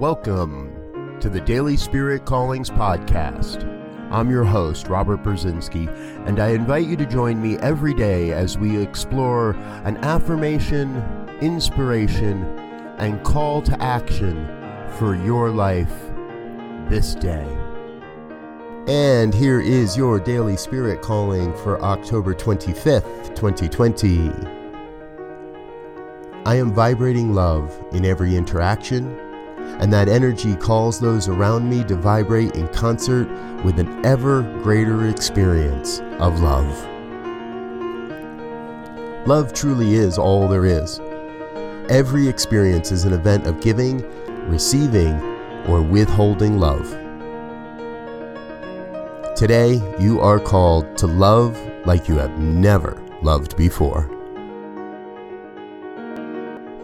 Welcome to the Daily Spirit Callings Podcast. I'm your host, Robert Brzezinski, and I invite you to join me every day as we explore an affirmation, inspiration, and call to action for your life this day. And here is your Daily Spirit Calling for October 25th, 2020. I am vibrating love in every interaction and that energy calls those around me to vibrate in concert with an ever greater experience of love. Love truly is all there is. Every experience is an event of giving, receiving, or withholding love. Today, you are called to love like you have never loved before.